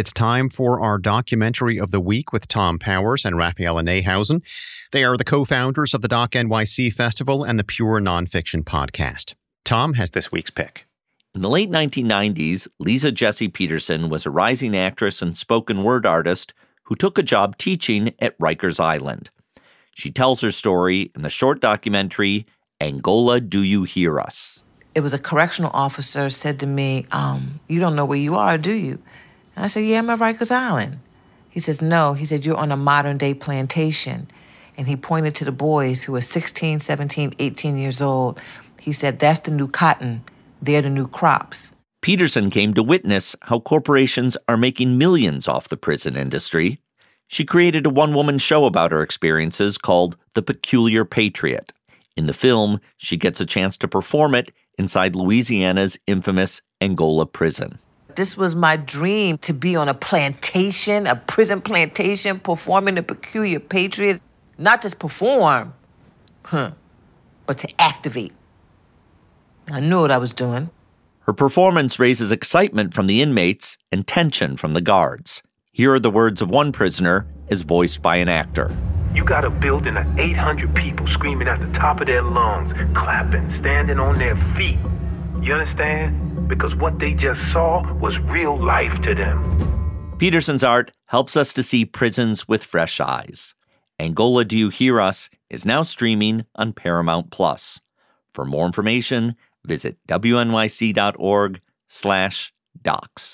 It's time for our documentary of the week with Tom Powers and Raphaela Neihausen. They are the co founders of the Doc NYC Festival and the Pure Nonfiction Podcast. Tom has this week's pick. In the late 1990s, Liza Jessie Peterson was a rising actress and spoken word artist who took a job teaching at Rikers Island. She tells her story in the short documentary, Angola Do You Hear Us? It was a correctional officer said to me, um, You don't know where you are, do you? I said, Yeah, I'm at Rikers Island. He says, No. He said, You're on a modern day plantation. And he pointed to the boys who were 16, 17, 18 years old. He said, That's the new cotton. They're the new crops. Peterson came to witness how corporations are making millions off the prison industry. She created a one woman show about her experiences called The Peculiar Patriot. In the film, she gets a chance to perform it inside Louisiana's infamous Angola prison. This was my dream to be on a plantation, a prison plantation, performing the peculiar patriot. Not just perform, huh, but to activate. I knew what I was doing. Her performance raises excitement from the inmates and tension from the guards. Here are the words of one prisoner, as voiced by an actor. You got a building of 800 people screaming at the top of their lungs, clapping, standing on their feet. You understand? Because what they just saw was real life to them. Peterson's art helps us to see prisons with fresh eyes. Angola Do You Hear Us is now streaming on Paramount Plus. For more information, visit wnyc.org slash docs.